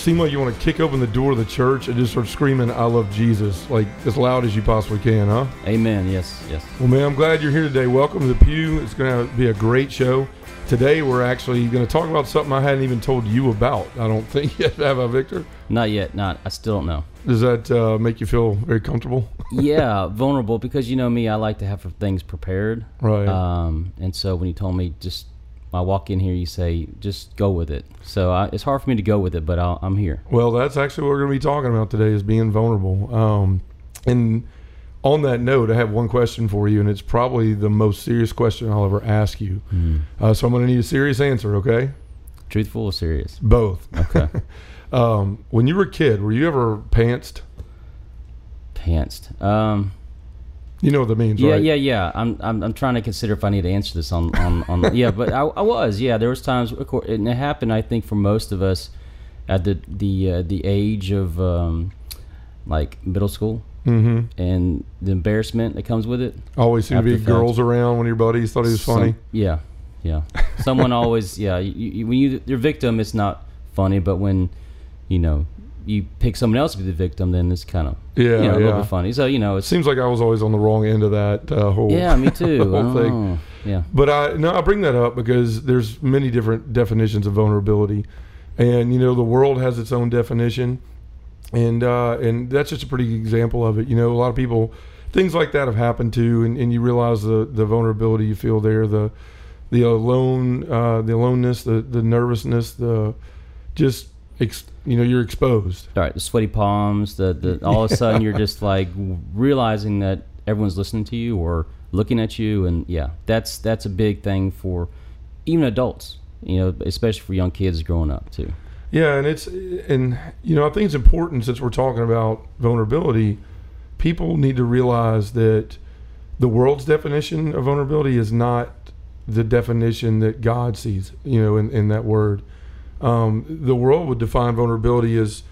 seem like you want to kick open the door of the church and just start screaming, I love Jesus, like as loud as you possibly can, huh? Amen. Yes, yes. Well, man, I'm glad you're here today. Welcome to the Pew. It's going to be a great show. Today, we're actually going to talk about something I hadn't even told you about, I don't think yet, have I, Victor? Not yet. Not. I still don't know. Does that uh, make you feel very comfortable? yeah, vulnerable because you know me. I like to have things prepared. Right. Um, and so when you told me just I walk in here, you say, just go with it. So I, it's hard for me to go with it, but i am here. Well, that's actually what we're going to be talking about today is being vulnerable. Um, and on that note, I have one question for you, and it's probably the most serious question I'll ever ask you. Mm. Uh, so I'm going to need a serious answer, okay? Truthful or serious? Both. Okay. um, when you were a kid, were you ever pantsed? Pantsed. Um, you know what that means, yeah, right? Yeah, yeah, I'm, I'm, I'm trying to consider if I need to answer this on, on, on yeah, but I, I was, yeah. There was times, course, and it happened. I think for most of us, at the the uh, the age of um, like middle school, mm-hmm. and the embarrassment that comes with it. Always seem to be girls around when your buddies thought he was funny. Some, yeah, yeah. Someone always, yeah. You, you, when you your victim, it's not funny, but when you know you pick someone else to be the victim, then it's kind of yeah, you know, yeah. a little bit funny. So you know, it seems like I was always on the wrong end of that uh, whole yeah, me too. whole thing. Oh, yeah, but I no, I bring that up because there's many different definitions of vulnerability, and you know the world has its own definition, and uh, and that's just a pretty good example of it. You know, a lot of people things like that have happened to, and, and you realize the the vulnerability you feel there, the the alone, uh, the aloneness, the the nervousness, the just ex, you know you're exposed. All right, the sweaty palms, the, the all of a sudden you're just like realizing that everyone's listening to you or looking at you, and yeah, that's that's a big thing for even adults. You know, especially for young kids growing up too. Yeah, and it's and you know I think it's important since we're talking about vulnerability. People need to realize that the world's definition of vulnerability is not the definition that God sees. You know, in, in that word um, the world would define vulnerability as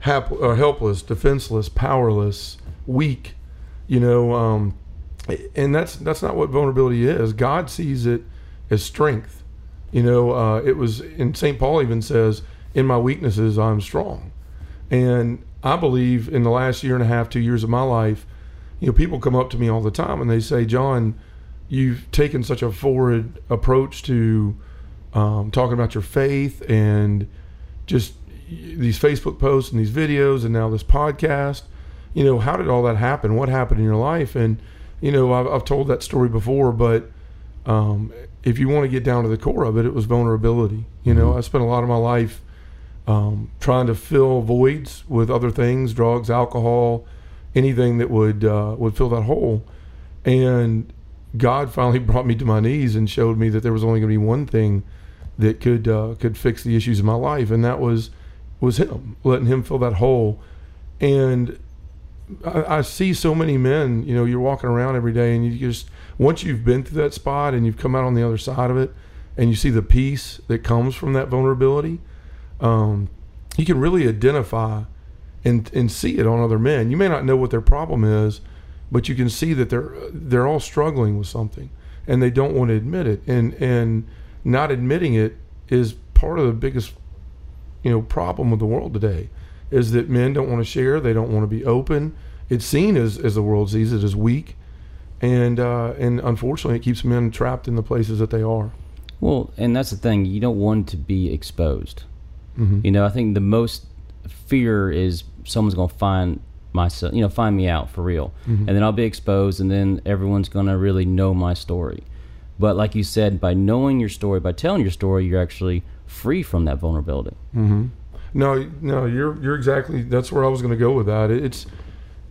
hap- uh, helpless, defenseless, powerless, weak. You know, um, and that's that's not what vulnerability is. God sees it as strength. You know, uh, it was, and St. Paul even says, "In my weaknesses, I'm strong." And I believe in the last year and a half, two years of my life, you know, people come up to me all the time and they say, "John, you've taken such a forward approach to." Um, talking about your faith and just these Facebook posts and these videos and now this podcast. You know, how did all that happen? What happened in your life? And you know, I've, I've told that story before, but um, if you want to get down to the core of it, it was vulnerability. You know, mm-hmm. I spent a lot of my life um, trying to fill voids with other things, drugs, alcohol, anything that would uh, would fill that hole. And God finally brought me to my knees and showed me that there was only going to be one thing that could uh, could fix the issues in my life, and that was was him, letting him fill that hole. And I, I, see so many men. You know, you're walking around every day, and you just once you've been through that spot and you've come out on the other side of it, and you see the peace that comes from that vulnerability, um, you can really identify and and see it on other men. You may not know what their problem is, but you can see that they're they're all struggling with something, and they don't want to admit it. And and not admitting it is part of the biggest you know problem with the world today is that men don't want to share they don't want to be open. It's seen as, as the world sees it as weak and uh, and unfortunately it keeps men trapped in the places that they are. Well and that's the thing you don't want to be exposed. Mm-hmm. you know i think the most fear is someone's going to find myself you know find me out for real. Mm-hmm. and then i'll be exposed and then everyone's going to really know my story but like you said, by knowing your story, by telling your story, you're actually free from that vulnerability. Mm-hmm. No, no, you're you're exactly. That's where I was going to go with that. It's,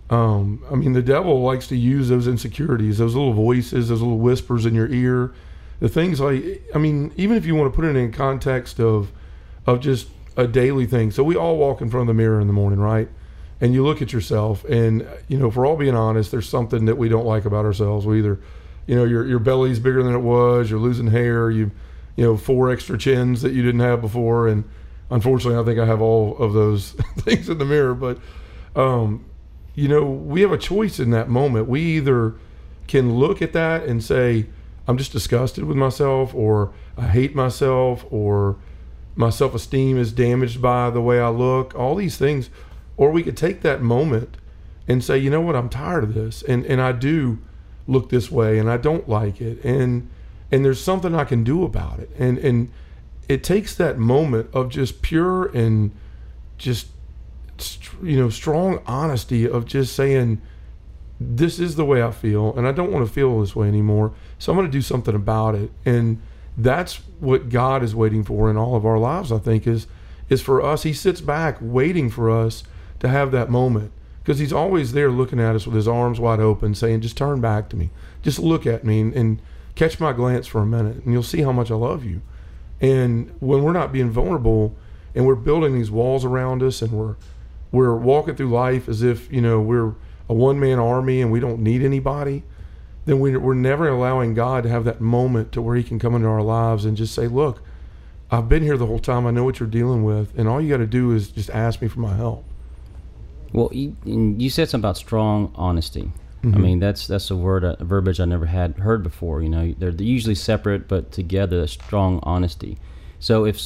um, I mean, the devil likes to use those insecurities, those little voices, those little whispers in your ear, the things like. I mean, even if you want to put it in context of, of just a daily thing. So we all walk in front of the mirror in the morning, right? And you look at yourself, and you know, we're all being honest, there's something that we don't like about ourselves. We either, you know, your your belly's bigger than it was, you're losing hair, you, you know, four extra chins that you didn't have before, and unfortunately, I think I have all of those things in the mirror. But, um, you know, we have a choice in that moment. We either can look at that and say, I'm just disgusted with myself, or I hate myself, or my self esteem is damaged by the way I look, all these things. Or we could take that moment and say, you know what, I'm tired of this. And, and I do look this way and I don't like it. And, and there's something I can do about it. And, and it takes that moment of just pure and just, you know, strong honesty of just saying, this is the way I feel, and I don't want to feel this way anymore. So I'm going to do something about it. And that's what God is waiting for in all of our lives. I think is is for us. He sits back waiting for us to have that moment because He's always there looking at us with His arms wide open, saying, "Just turn back to me. Just look at me and, and catch my glance for a minute, and you'll see how much I love you." And when we're not being vulnerable and we're building these walls around us and we're we're walking through life as if you know we're a one man army and we don't need anybody, then we, we're never allowing God to have that moment to where He can come into our lives and just say, Look, I've been here the whole time. I know what you're dealing with. And all you got to do is just ask me for my help. Well, you, you said something about strong honesty. Mm-hmm. I mean, that's that's a word, a verbiage I never had heard before. You know, they're, they're usually separate, but together, strong honesty. So, if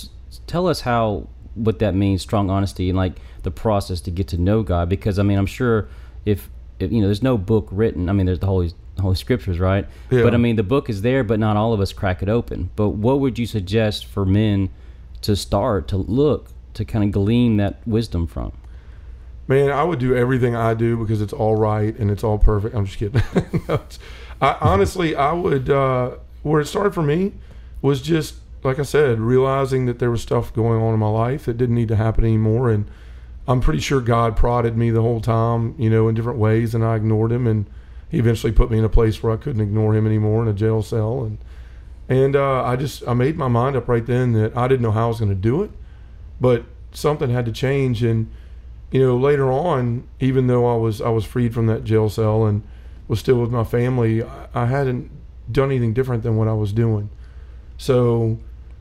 tell us how what that means, strong honesty, and like the process to get to know God. Because I mean, I'm sure if if, you know, there's no book written. I mean, there's the Holy Holy Scriptures, right? Yeah. But I mean, the book is there, but not all of us crack it open. But what would you suggest for men to start to look to kind of glean that wisdom from? Man, I would do everything I do because it's all right and it's all perfect. I'm just kidding. I, honestly, I would. Uh, where it started for me was just like I said, realizing that there was stuff going on in my life that didn't need to happen anymore, and I'm pretty sure God prodded me the whole time, you know, in different ways, and I ignored him, and he eventually put me in a place where I couldn't ignore him anymore in a jail cell, and and uh, I just I made my mind up right then that I didn't know how I was going to do it, but something had to change, and you know later on, even though I was I was freed from that jail cell and was still with my family, I, I hadn't done anything different than what I was doing, so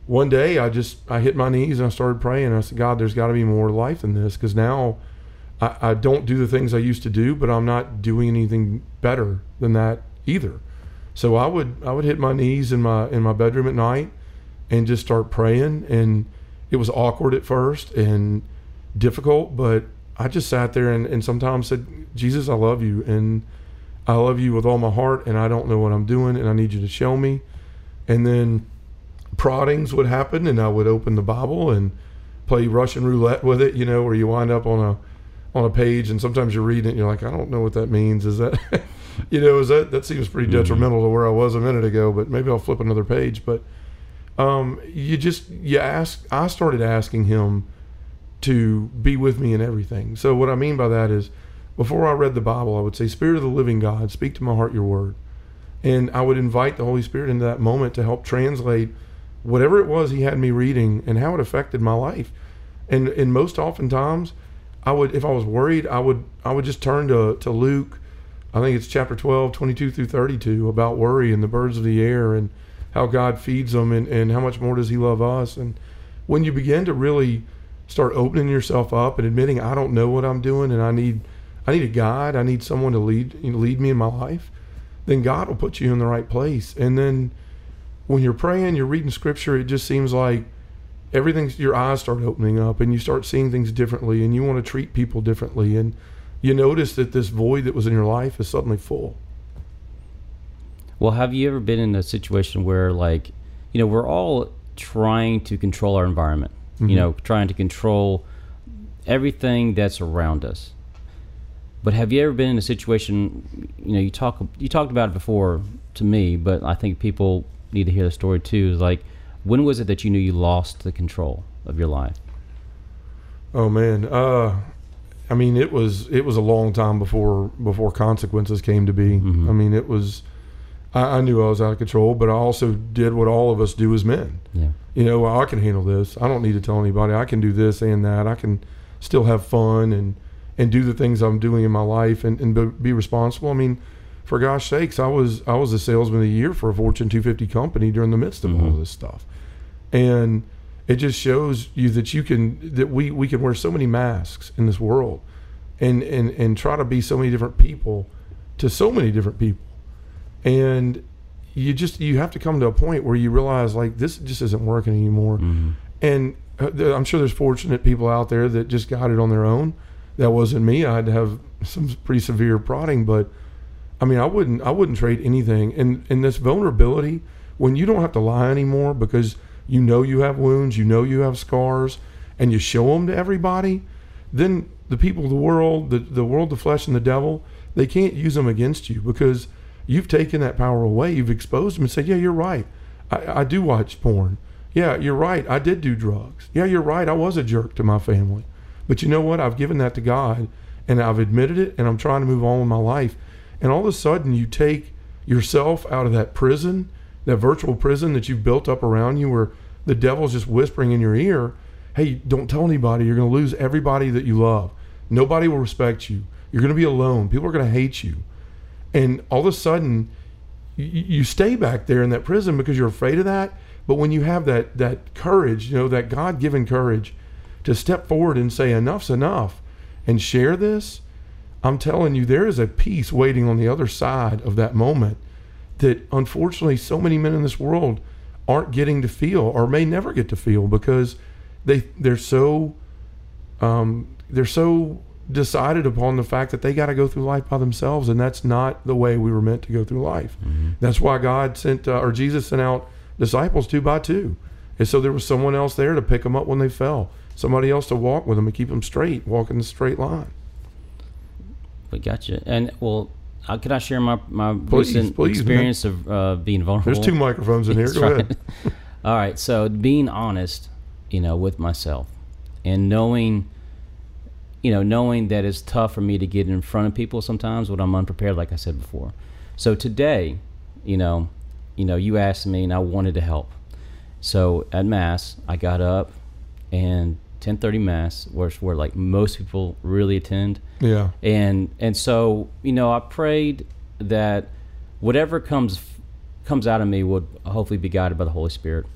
one day I just I hit my knees and I started praying. I said, God, there's got to be more life than this because now I, I don't do the things I used to do, but I'm not doing anything better than that either. So I would I would hit my knees in my in my bedroom at night and just start praying. And it was awkward at first and difficult, but I just sat there and, and sometimes said, Jesus, I love you and I love you with all my heart and I don't know what I'm doing and I need you to show me. And then proddings would happen, and I would open the Bible and play Russian roulette with it. You know, where you wind up on a on a page, and sometimes you're reading it, and you're like, I don't know what that means. Is that, you know, is that that seems pretty mm-hmm. detrimental mm-hmm. to where I was a minute ago? But maybe I'll flip another page. But um, you just you ask. I started asking him to be with me in everything. So what I mean by that is, before I read the Bible, I would say, Spirit of the Living God, speak to my heart your word, and I would invite the Holy Spirit into that moment to help translate whatever it was he had me reading and how it affected my life. And and most oftentimes I would if I was worried, I would I would just turn to, to Luke, I think it's chapter 12, 22 through 32 about worry and the birds of the air and how God feeds them and, and how much more does he love us. And when you begin to really start opening yourself up and admitting I don't know what I'm doing and I need I need a guide, I need someone to lead you know, lead me in my life, then God will put you in the right place. And then when you're praying, you're reading scripture, it just seems like everything's your eyes start opening up and you start seeing things differently and you want to treat people differently and you notice that this void that was in your life is suddenly full. Well, have you ever been in a situation where like, you know, we're all trying to control our environment, mm-hmm. you know, trying to control everything that's around us. But have you ever been in a situation, you know, you talk you talked about it before to me, but I think people need to hear the story too. Is like, when was it that you knew you lost the control of your life? Oh man, uh, I mean, it was it was a long time before before consequences came to be. Mm-hmm. I mean, it was. I, I knew I was out of control, but I also did what all of us do as men. Yeah. You know, I can handle this. I don't need to tell anybody. I can do this and that. I can still have fun and and do the things I'm doing in my life and, and be, responsible. I mean, for gosh sakes, I was I was a salesman of the year for a Fortune 250 company during the midst of all Mhm. this stuff, and it just shows you that you can that we we can wear so many masks in this world, and and and try to be so many different people to so many different people, and you just you have to come to a point where you realize like this just isn't working anymore, Mhm. and uh, I'm sure there's fortunate people out there that just got it on their own. That wasn't me. I had to have some pretty severe prodding, but I mean, I wouldn't I wouldn't trade anything. And and this vulnerability when you don't have to lie anymore because you know you have wounds, you know you have scars, and you show them to everybody, then the people of the world, the the world, the flesh, and the devil, they can't use them against you because you've taken that power away. You've exposed them and said, "Yeah, you're right. I, I do watch porn. Yeah, you're right. I did do drugs. Yeah, you're right. I was a jerk to my family. But you know what? I've given that to God and I've admitted it and I'm trying to move on with my life. And all of a sudden, you take yourself out of that prison, that virtual prison that you've built up around you where the devil's just whispering in your ear, hey, don't tell anybody. You're going to lose everybody that you love. Nobody will respect you. You're going to be alone. People are going to hate you. And all of a sudden, you, you stay back there in that prison because you're afraid of that. But when you have that that courage, you know, that God given courage to step forward and say enough's enough and share this, I'm telling you, there is a peace waiting on the other side of that moment that unfortunately so many men in this world aren't getting to feel or may never get to feel because they they're so um, they're so decided upon the fact that they got to go through life by themselves and that's not the way we were meant to go through life that's why god sent uh, or jesus sent out disciples two by two and so there was someone else there to pick them up when they fell somebody else to walk with them and keep them straight walking the straight line We got you. And well, uh, can I share my my Please, recent please, man. experience of uh, being vulnerable? there's two microphones in here go right. ahead All right. So being honest, you know, with myself, and knowing, you know, knowing that it's tough for me to get in front of people sometimes when I'm unprepared, like I said before. So today, you know, you know, you asked me, and I wanted to help. So at mass, I got up, and 10:30 mass, where where like most people really attend yeah and and so you know I prayed that whatever comes comes out of me would hopefully be guided by the Holy Spirit.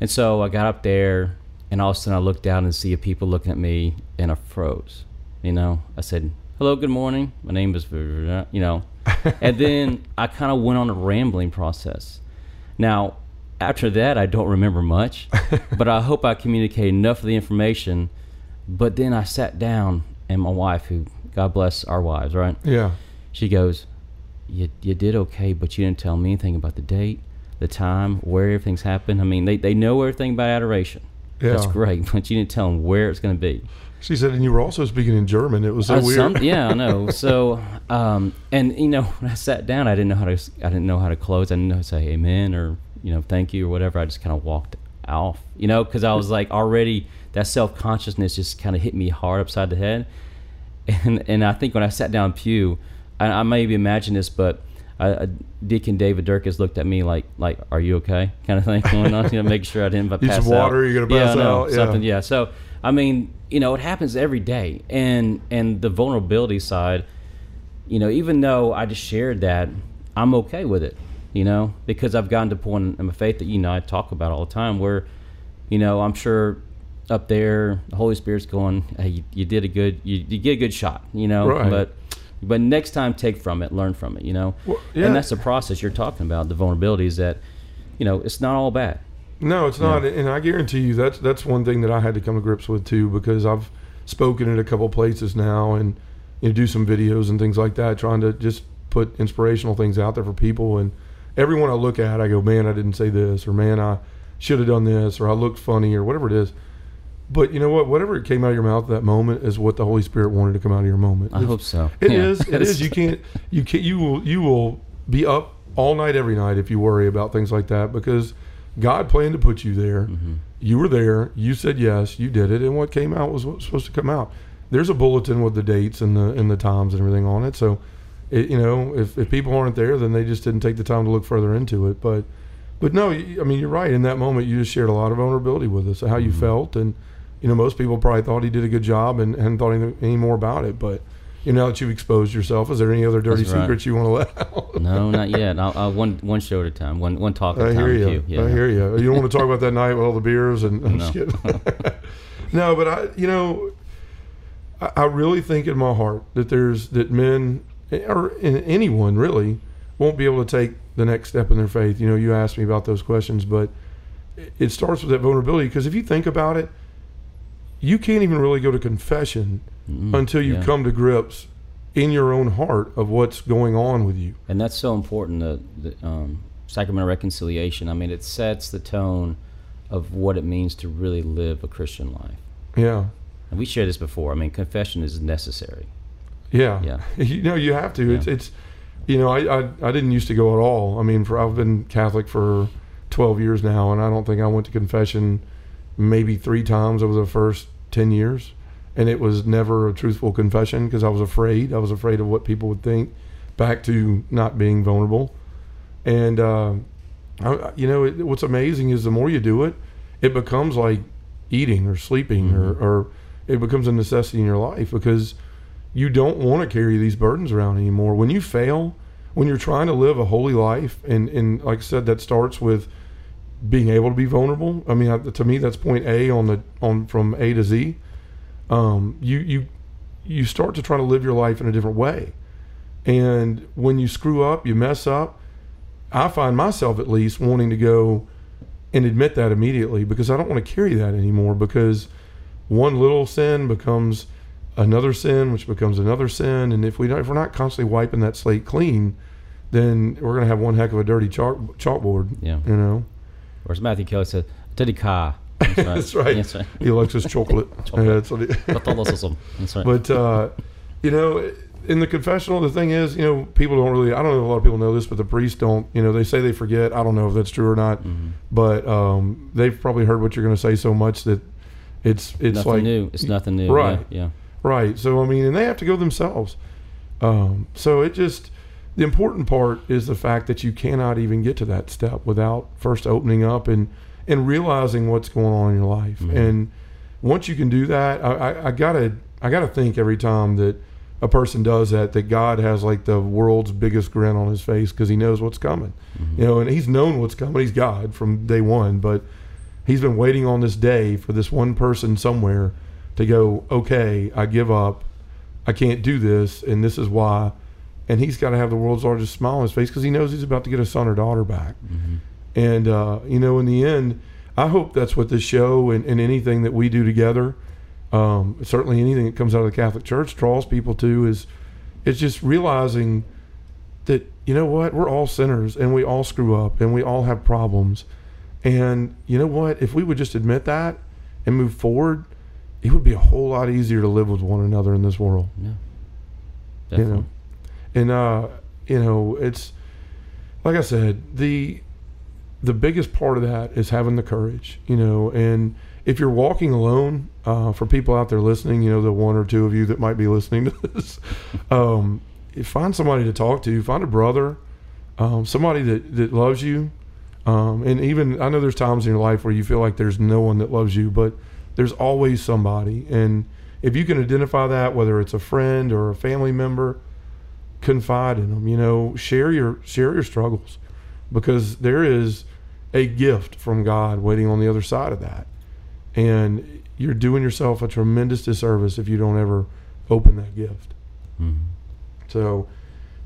And so I got up there, and all of a sudden I looked down and see a people looking at me, and I froze. You know, I said, "Hello, good morning. My name is," you know, and then I kind of went on a rambling process. Now, after that, I don't remember much, but I hope I communicated enough of the information. But then I sat down, and my wife, who God bless our wives, right? yeah She goes, "You you did okay, but you didn't tell me anything about the date, the time, where everything's happened. I mean, they, they know everything about adoration. That's great, but you didn't tell them where it's going to be. she said and you were also speaking in german it was so Uh, weird some- yeah, I know. So, um, and you know, when I sat down, I didn't know how to I didn't know how to close. I didn't know how to say amen or you know thank you or whatever. I just kind of walked off, you know, because I was like already that self consciousness just kind of hit me hard upside the head. And and I think when I sat down pew, I, I maybe imagine this, but. I, I, Deacon David Durkis looked at me like, like, "Are you okay?" kind of thing going on, you know, making sure I didn't Need pass some out. water, you're gonna yeah, pass I know, out, yeah. something. Yeah. So I mean, you know, it happens every day, and and the vulnerability side, you know, even though I just shared that, I'm okay with it, you know, because I've gotten to a point in my faith that you know I talk about all the time, where, you know, I'm sure up there the Holy Spirit's going, hey, you, you did a good, you, you get a good shot, you know, Right. but. But next time, take from it, learn from it, you know, Well, yeah. and that's the process you're talking about. The vulnerabilities that, you know, it's not all bad. No, it's not, and I guarantee you that's that's one thing that I had to come to grips with too because I've spoken at a couple places now and you know, do some videos and things like that, trying to just put inspirational things out there for people. And everyone I look at, I go, man, I didn't say this, or man, I should have done this, or I looked funny, or whatever it is. But you know what? Whatever came out of your mouth at that moment is what the Holy Spirit wanted to come out of your moment. I hope so. It Yeah. is. It is. You can't. You can. You will. You will be up all night, every night if you worry about things like that because God planned to put you there. Mm-hmm. You were there. You said yes. You did it, and what came out was what was supposed to come out. There's a bulletin with the dates and the and the times and everything on it. So, it, you know, if, if people aren't there, then they just didn't take the time to look further into it. But, but no, I mean, you're right. In that moment, you just shared a lot of vulnerability with us, how you Mhm. felt, and you know, most people probably thought he did a good job and hadn't thought any, any more about it. But you know, now that you've exposed yourself, is there any other dirty right. secrets you want to let out? No, not yet. I'll, I'll one one show at a time. One one talk at I a time. hear you. with Yeah. I hear you. You don't want to talk about that night with all the beers and I'm just No. kidding. no, but I, you know, I, I really think in my heart that there's that men or in anyone really won't be able to take the next step in their faith. You know, you asked me about those questions, but it starts with that vulnerability because if you think about it, you can't even really go to confession Mm, until you yeah. come to grips in your own heart of what's going on with you. And that's so important. The, the um, sacrament of reconciliation. I mean, it sets the tone of what it means to really live a Christian life. Yeah. And we shared this before. I mean, confession is necessary. Yeah. Yeah. You know, you have to. It's, it's, you know, I, I, I didn't used to go at all. I mean, for I've been Catholic for 12 years now, and I don't think I went to confession maybe three times over the first 10 years. And it was never a truthful confession because I was afraid. I was afraid of what people would think, back to not being vulnerable. And, uh, I, you know, it, what's amazing is the more you do it, it becomes like eating or sleeping Mhm. or, or it becomes a necessity in your life because you don't want to carry these burdens around anymore. When you fail, when you're trying to live a holy life, and, and like I said, that starts with being able to be vulnerable. I mean, I- to me, that's point A on the on from A to Z. Um, you you you start to try to live your life in a different way, and when you screw up, you mess up. I find myself at least wanting to go and admit that immediately because I don't want to carry that anymore because one little sin becomes another sin, which becomes another sin, and if we don't, if we're not constantly wiping that slate clean, then we're gonna have one heck of a dirty chalk, chalkboard. Yeah. You know, Or as Matthew Kelly said, "Teddy Ka." That's right. That's right. That's right. he likes his chocolate. Chocolate. Yeah, that's what he- Catholicism. That's right. but uh, you know, in the confessional, the thing is, you know, people don't really. I don't know if a lot of people know this, but the priests don't. You know, they say they forget. I don't know if that's true or not, Mhm. but um, they've probably heard what you're going to say so much that it's it's nothing like new. It's nothing new. Right. Yeah. Right. So I mean, and they have to go themselves. Um, so it just the important part is the fact that you cannot even get to that step without first opening up and and realizing what's going on in your life. Mhm. And once you can do that, I, I, I gotta I gotta think every time that a person does that that God has like the world's biggest grin on his face because he knows what's coming. Mhm. You know, and he's known what's coming. He's God from day one, but he's been waiting on this day for this one person somewhere to go, okay, I give up. I can't do this, and this is why. And he's got to have the world's largest smile on his face because he knows he's about to get a son or daughter back. Mhm. And, uh, you know, in the end, I hope that's what this show and, and anything that we do together, um, certainly anything that comes out of the Catholic Church draws people to is, it's just realizing that, you know what, we're all sinners and we all screw up and we all have problems. And you know what, if we would just admit that and move forward, it would be a whole lot easier to live with one another in this world Yeah. you Definitely. know and uh you know it's like i said the the biggest part of that is having the courage you know and if you're walking alone uh, for people out there listening you know the one or two of you that might be listening to this um, find somebody to talk to find a brother um, somebody that, that loves you um, and even i know there's times in your life where you feel like there's no one that loves you but there's always somebody. And if you can identify that whether it's a friend or a family member confide in them you know share your share your struggles because there is a gift from god waiting on the other side of that and you're doing yourself a tremendous disservice if you don't ever open that gift Mhm. so,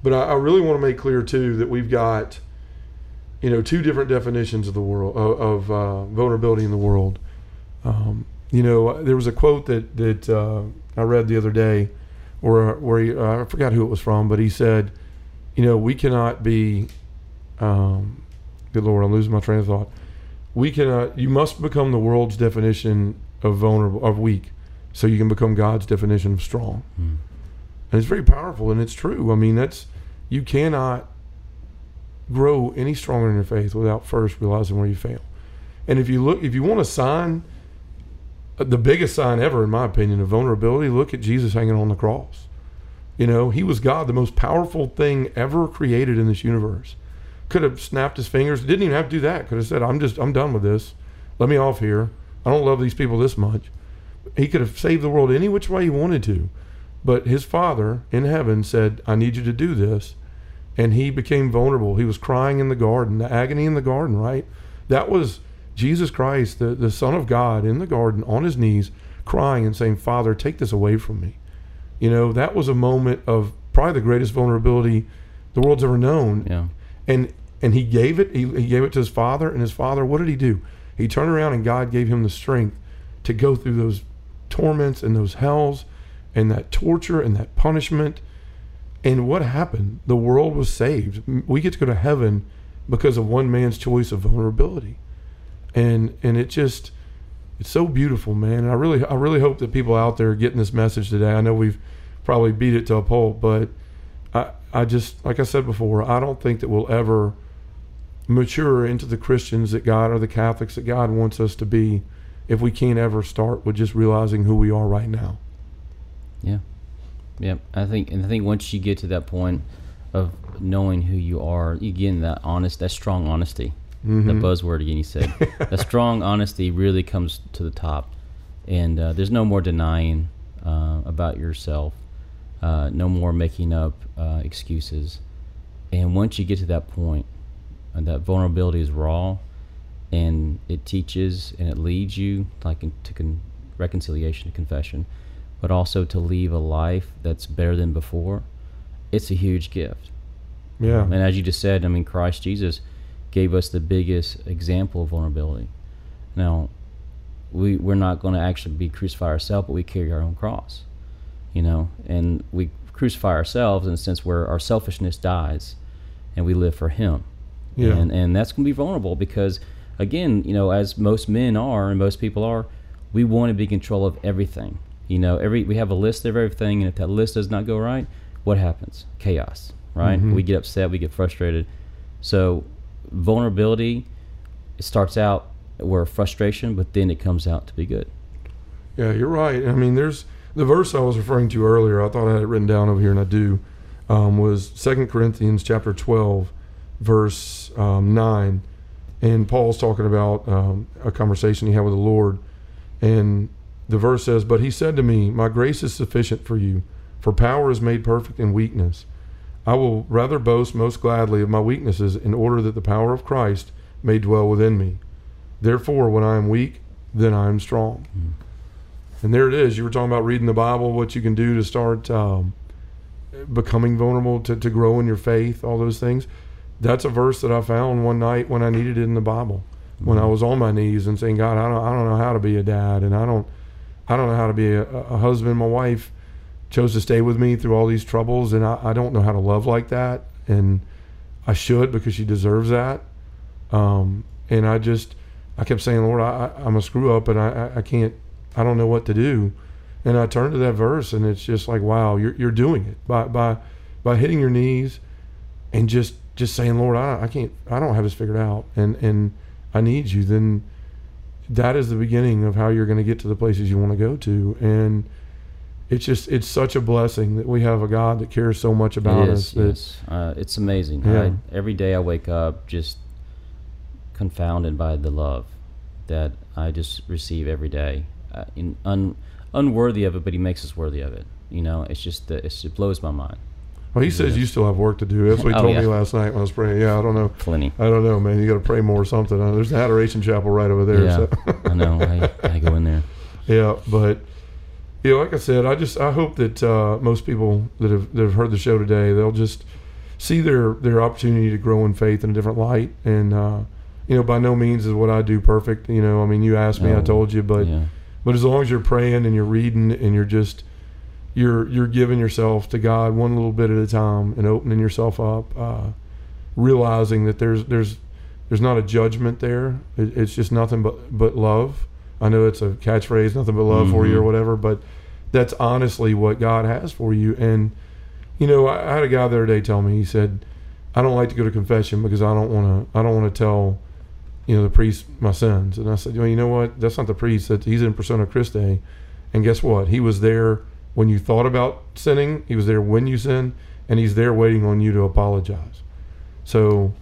but I, I really want to make clear too that we've got, you know, two different definitions of the world of, of uh, vulnerability in the world. Um, you know, there was a quote that that uh, I read the other day, where where he, uh, I forgot who it was from, but he said, you know, we cannot be, um, good lord, I'm losing my train of thought. We cannot. You must become the world's definition of vulnerable of weak, so you can become God's definition of strong Mhm. and it's very powerful and it's true i mean that's you cannot grow any stronger in your faith without first realizing where you fail and if you look if you want a sign the biggest sign ever in my opinion of vulnerability look at jesus hanging on the cross You know, he was God, the most powerful thing ever created in this universe. Could have snapped his fingers. Didn't even have to do that. Could have said, "I'm just, I'm done with this. Let me off here. I don't love these people this much." He could have saved the world any which way he wanted to, but his Father in heaven said, "I need you to do this," and he became vulnerable. He was crying in the garden, the agony in the garden. Right? That was Jesus Christ, the the Son of God, in the garden on his knees, crying and saying, "Father, take this away from me." You know, that was a moment of probably the greatest vulnerability the world's ever known. Yeah. And and he gave it. He, he gave it to his father, and his father. What did he do? He turned around, and God gave him the strength to go through those torments and those hells, and that torture and that punishment. And what happened? The world was saved. We get to go to heaven because of one man's choice of vulnerability. And and it just it's so beautiful, man. And I really I really hope that people out there are getting this message today. I know we've probably beat it to a pulp, but I I just like I said before, I don't think that we'll ever mature into the Christians that God or the Catholics that God wants us to be if we can't ever start with just realizing who we are right now. Yeah. Yeah. I think and I think once you get to that point of knowing who you are, again that honest that strong honesty. Mm-hmm. The buzzword again He said. "A strong honesty really comes to the top. And uh, there's no more denying uh, about yourself. Uh, no more making up uh, excuses. And once you get to that point, and that vulnerability is raw, and it teaches and it leads you like to con- reconciliation to confession, but also to leave a life that's better than before. It's a huge gift. Yeah. And as you just said, I mean, Christ Jesus gave us the biggest example of vulnerability. Now, we we're not going to actually be crucified ourselves, but we carry our own cross, you know, and we crucify ourselves in the sense where our selfishness dies, and we live for Him. Yeah. And and that's going to be vulnerable because, again, you know, as most men are and most people are, we want to be in control of everything. You know, every we have a list of everything, and if that list does not go right, what happens? Chaos, right? Mhm. We get upset, we get frustrated. So vulnerability it starts out where frustration, but then it comes out to be good. Yeah, you're right. I mean, there's the verse I was referring to earlier. I thought I had it written down over here, and I do. Um, was Second Corinthians chapter 12, verse um, nine, and Paul's talking about um, a conversation he had with the Lord, and the verse says, "But he said to me, My grace is sufficient for you, for power is made perfect in weakness. I will rather boast most gladly of my weaknesses, in order that the power of Christ may dwell within me. Therefore, when I am weak, then I am strong." And there it is. You were talking about reading the Bible, what you can do to start um, becoming vulnerable, to, to grow in your faith, all those things. That's a verse that I found one night when I needed it in the Bible, when I was on my knees and saying, God, I don't, I don't know how to be a dad, and I don't, I don't know how to be a, a husband. My wife chose to stay with me through all these troubles, and I, I don't know how to love like that, and I should because she deserves that. Um, and I just, I kept saying, Lord, I, I, I'm a screw up, and I, I, I can't, I don't know what to do. And I turned to that verse, and it's just like, wow, you're you're doing it by by by hitting your knees, and just just saying, Lord, I, I can't, I don't have this figured out, and and I need you. Then that is the beginning of how you're going to get to the places you want to go to, and it's just it's such a blessing that we have a God that cares so much about us. yes. Uh, it's amazing. Yeah. I, every day I wake up just confounded by the love that I just receive every day. Uh, in, un, unworthy of it, but He makes us worthy of it. You know, it's just that it's, it blows my mind. Well, he says you still have work to do. That's what he Oh, told yeah. me last night when I was praying. Yeah, I don't know. Plenty. I don't know, man. You got to pray more or something. Uh, there's the Adoration Chapel right over there. yeah, So. I know. I, I go in there. Yeah, but you know, like I said, I just I hope that uh, most people that have that have heard the show today, they'll just see their their opportunity to grow in faith in a different light. And uh, you know, by no means is what I do perfect. You know, I mean, you asked me, I told you, but yeah. but as long as you're praying and you're reading and you're just you're you're giving yourself to God one little bit at a time and opening yourself up, uh, realizing that there's there's there's not a judgment there. It, it's just nothing but but love. I know it's a catchphrase, nothing but love for you or Mhm. whatever, but that's honestly what God has for you. And you know, I, I had a guy the other day tell me he said, "I don't like to go to confession because I don't want to. I don't want to tell." You know the priest my sins, and I said, well, you know what? That's not the priest. That he's in persona Christi, and guess what? He was there when you thought about sinning. He was there when you sin, and He's there waiting on you to apologize. So,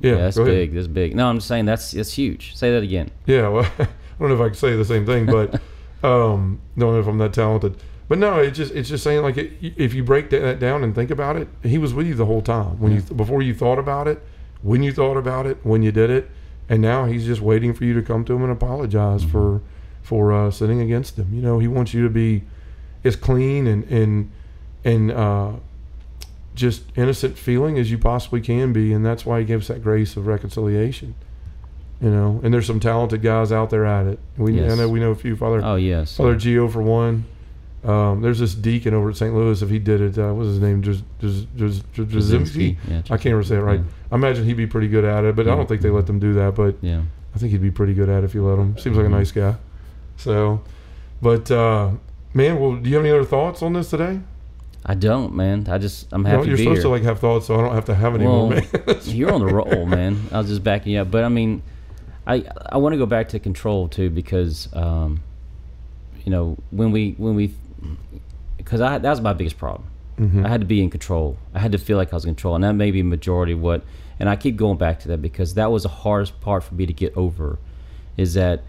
yeah, Yeah, that's big. That's big. No, I'm just saying that's that's huge. Say that again. Yeah, well, don't know if I can say the same thing, but um, don't know if I'm that talented. But no, it's just it's just saying like it, if you break that down and think about it, he was with you the whole time when you before you thought about it, when you thought about it, when you did it, and now he's just waiting for you to come to him and apologize for for uh, sinning against him. You know, he wants you to be as clean and and and uh, just innocent feeling as you possibly can be, and that's why he gives that grace of reconciliation. You know, and there's some talented guys out there at it. We I know we know a few. Father Oh yes. Father Geo for one. Um, there's this deacon over at St. Louis. If he did it, uh, what was his name? Just, just, just, Jasinski. Yeah, I can't ever say it right. Yeah. I imagine he'd be pretty good at it, but I don't think they let them do that. But Yeah. I think he'd be pretty good at it if you let him. Seems like a Mhm. nice guy. So, but uh, man, well, do you have any other thoughts on this today? I don't, man. I just I'm happy you're to supposed here. to like have thoughts, so I don't have to have any Well, more. Man. You're on the roll, man. I was just backing you up, but I mean, I I want to go back to control too because um, you know when we when we because I that was my biggest problem. Mhm. I had to be in control. I had to feel like I was in control, and that may be majority of what. And I keep going back to that because that was the hardest part for me to get over, is that,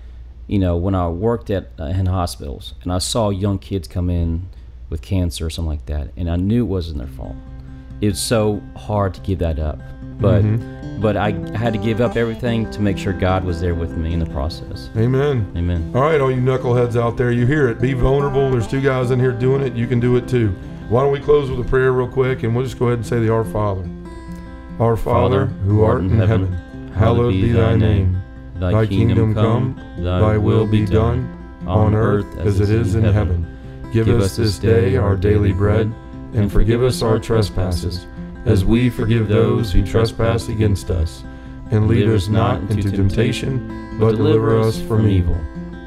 you know, when I worked at uh, in hospitals and I saw young kids come in with cancer or something like that, and I knew it wasn't their fault. It's so hard to give that up, but Mhm. but I, I had to give up everything to make sure God was there with me in the process. Amen. Amen. All right, all you knuckleheads out there, you hear it. Be vulnerable. There's two guys in here doing it. You can do it too. Why don't we close with a prayer real quick and we'll just go ahead and say the Our Father. Our Father, who art in heaven, hallowed be thy name. Thy kingdom come, thy will be done, on earth as it is in heaven. Give us this day our daily bread, and forgive us our trespasses, as we forgive those who trespass against us. And lead us not into temptation, but deliver us from evil.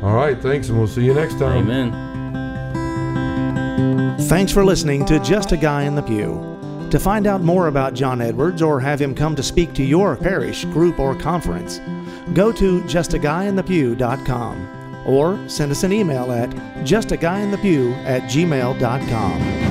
All right, thanks, and we'll see you next time. Amen. Thanks for listening to Just a Guy in the Pew. To find out more about John Edwards or have him come to speak to your parish, group, or conference, go to justaguyinthepew.com or send us an email at justaguyinthepew at gmail.com.